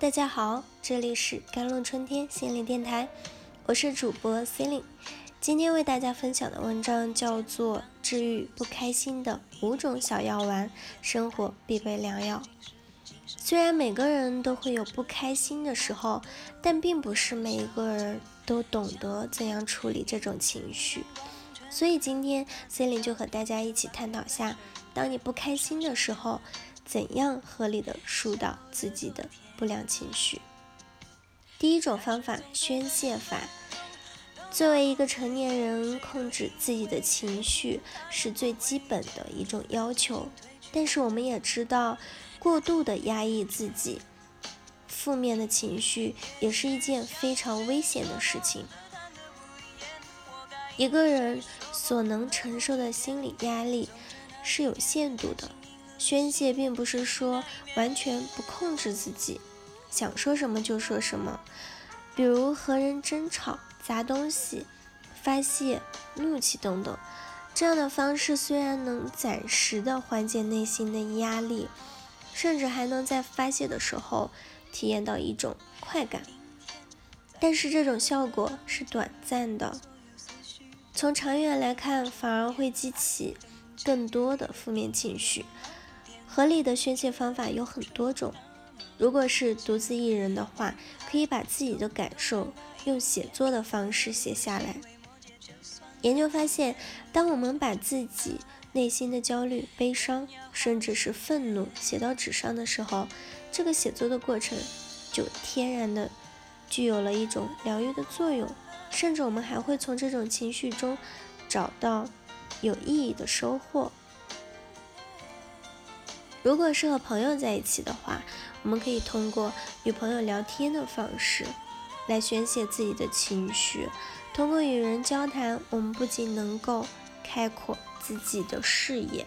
大家好，这里是甘露春天心灵电台，我是主播 c e l i n e 今天为大家分享的文章叫做《治愈不开心的五种小药丸：生活必备良药》。虽然每个人都会有不开心的时候，但并不是每一个人都懂得怎样处理这种情绪。所以今天 c e l i n e 就和大家一起探讨下，当你不开心的时候。怎样合理的疏导自己的不良情绪？第一种方法，宣泄法。作为一个成年人，控制自己的情绪是最基本的一种要求。但是我们也知道，过度的压抑自己负面的情绪，也是一件非常危险的事情。一个人所能承受的心理压力是有限度的。宣泄并不是说完全不控制自己，想说什么就说什么，比如和人争吵、砸东西、发泄怒气等等。这样的方式虽然能暂时的缓解内心的压力，甚至还能在发泄的时候体验到一种快感，但是这种效果是短暂的，从长远来看反而会激起更多的负面情绪。合理的宣泄方法有很多种。如果是独自一人的话，可以把自己的感受用写作的方式写下来。研究发现，当我们把自己内心的焦虑、悲伤，甚至是愤怒写到纸上的时候，这个写作的过程就天然的具有了一种疗愈的作用，甚至我们还会从这种情绪中找到有意义的收获。如果是和朋友在一起的话，我们可以通过与朋友聊天的方式来宣泄自己的情绪。通过与人交谈，我们不仅能够开阔自己的视野，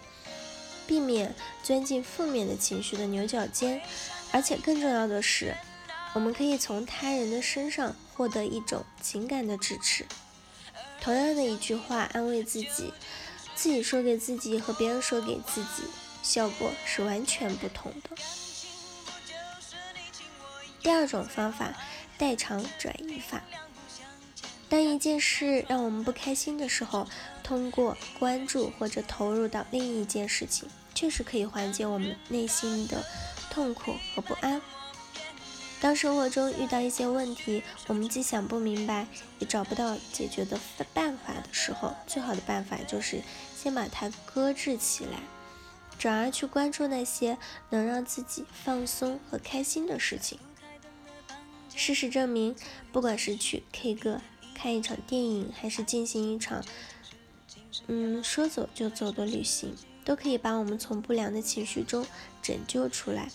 避免钻进负面的情绪的牛角尖，而且更重要的是，我们可以从他人的身上获得一种情感的支持。同样的一句话安慰自己，自己说给自己和别人说给自己。效果是完全不同的。第二种方法，代偿转移法。当一件事让我们不开心的时候，通过关注或者投入到另一件事情，确实可以缓解我们内心的痛苦和不安。当生活中遇到一些问题，我们既想不明白，也找不到解决的办法的时候，最好的办法就是先把它搁置起来。转而去关注那些能让自己放松和开心的事情。事实证明，不管是去 K 歌、看一场电影，还是进行一场嗯说走就走的旅行，都可以把我们从不良的情绪中拯救出来。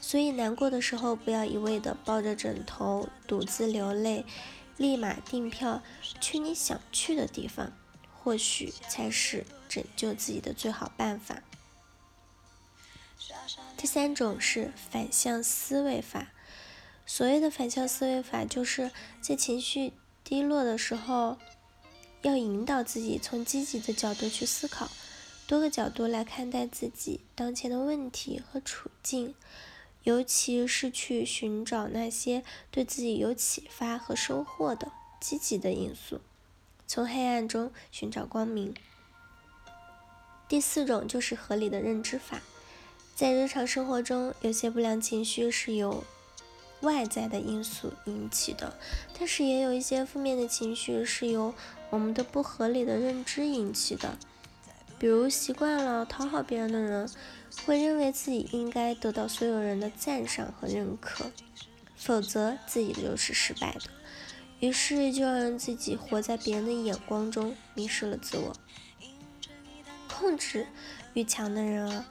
所以，难过的时候不要一味的抱着枕头独自流泪，立马订票去你想去的地方，或许才是拯救自己的最好办法。第三种是反向思维法。所谓的反向思维法，就是在情绪低落的时候，要引导自己从积极的角度去思考，多个角度来看待自己当前的问题和处境，尤其是去寻找那些对自己有启发和收获的积极的因素，从黑暗中寻找光明。第四种就是合理的认知法。在日常生活中，有些不良情绪是由外在的因素引起的，但是也有一些负面的情绪是由我们的不合理的认知引起的。比如，习惯了讨好别人的人，会认为自己应该得到所有人的赞赏和认可，否则自己就是失败的。于是，就让自己活在别人的眼光中，迷失了自我。控制欲强的人啊。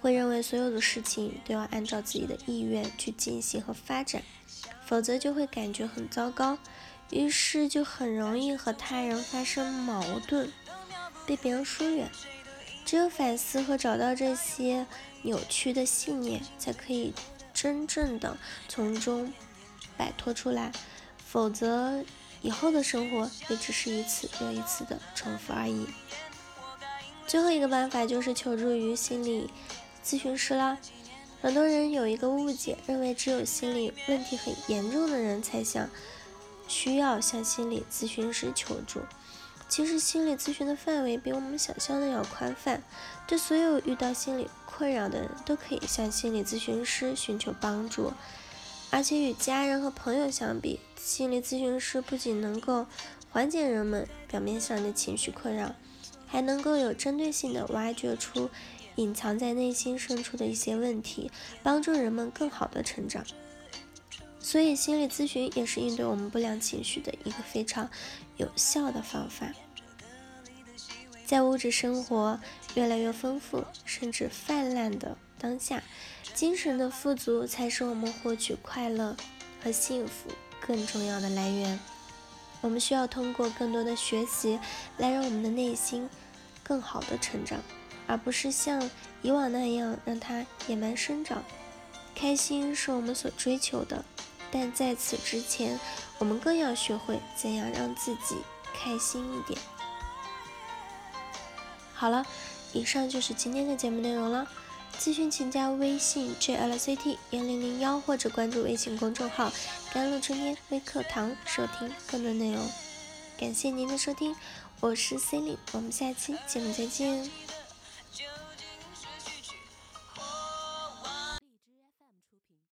会认为所有的事情都要按照自己的意愿去进行和发展，否则就会感觉很糟糕，于是就很容易和他人发生矛盾，被别人疏远。只有反思和找到这些扭曲的信念，才可以真正的从中摆脱出来，否则以后的生活也只是一次又一次的重复而已。最后一个办法就是求助于心理。咨询师啦，很多人有一个误解，认为只有心理问题很严重的人才想需要向心理咨询师求助。其实心理咨询的范围比我们想象的要宽泛，对所有遇到心理困扰的人都可以向心理咨询师寻求帮助。而且与家人和朋友相比，心理咨询师不仅能够缓解人们表面上的情绪困扰，还能够有针对性的挖掘出。隐藏在内心深处的一些问题，帮助人们更好的成长。所以，心理咨询也是应对我们不良情绪的一个非常有效的方法。在物质生活越来越丰富，甚至泛滥的当下，精神的富足才是我们获取快乐和幸福更重要的来源。我们需要通过更多的学习，来让我们的内心更好的成长。而不是像以往那样让它野蛮生长。开心是我们所追求的，但在此之前，我们更要学会怎样让自己开心一点。好了，以上就是今天的节目内容了。咨询请加微信 jlct 幺零零幺或者关注微信公众号“甘露春天微课堂”收听更多内容。感谢您的收听，我是 c e l i n e 我们下期节目再见。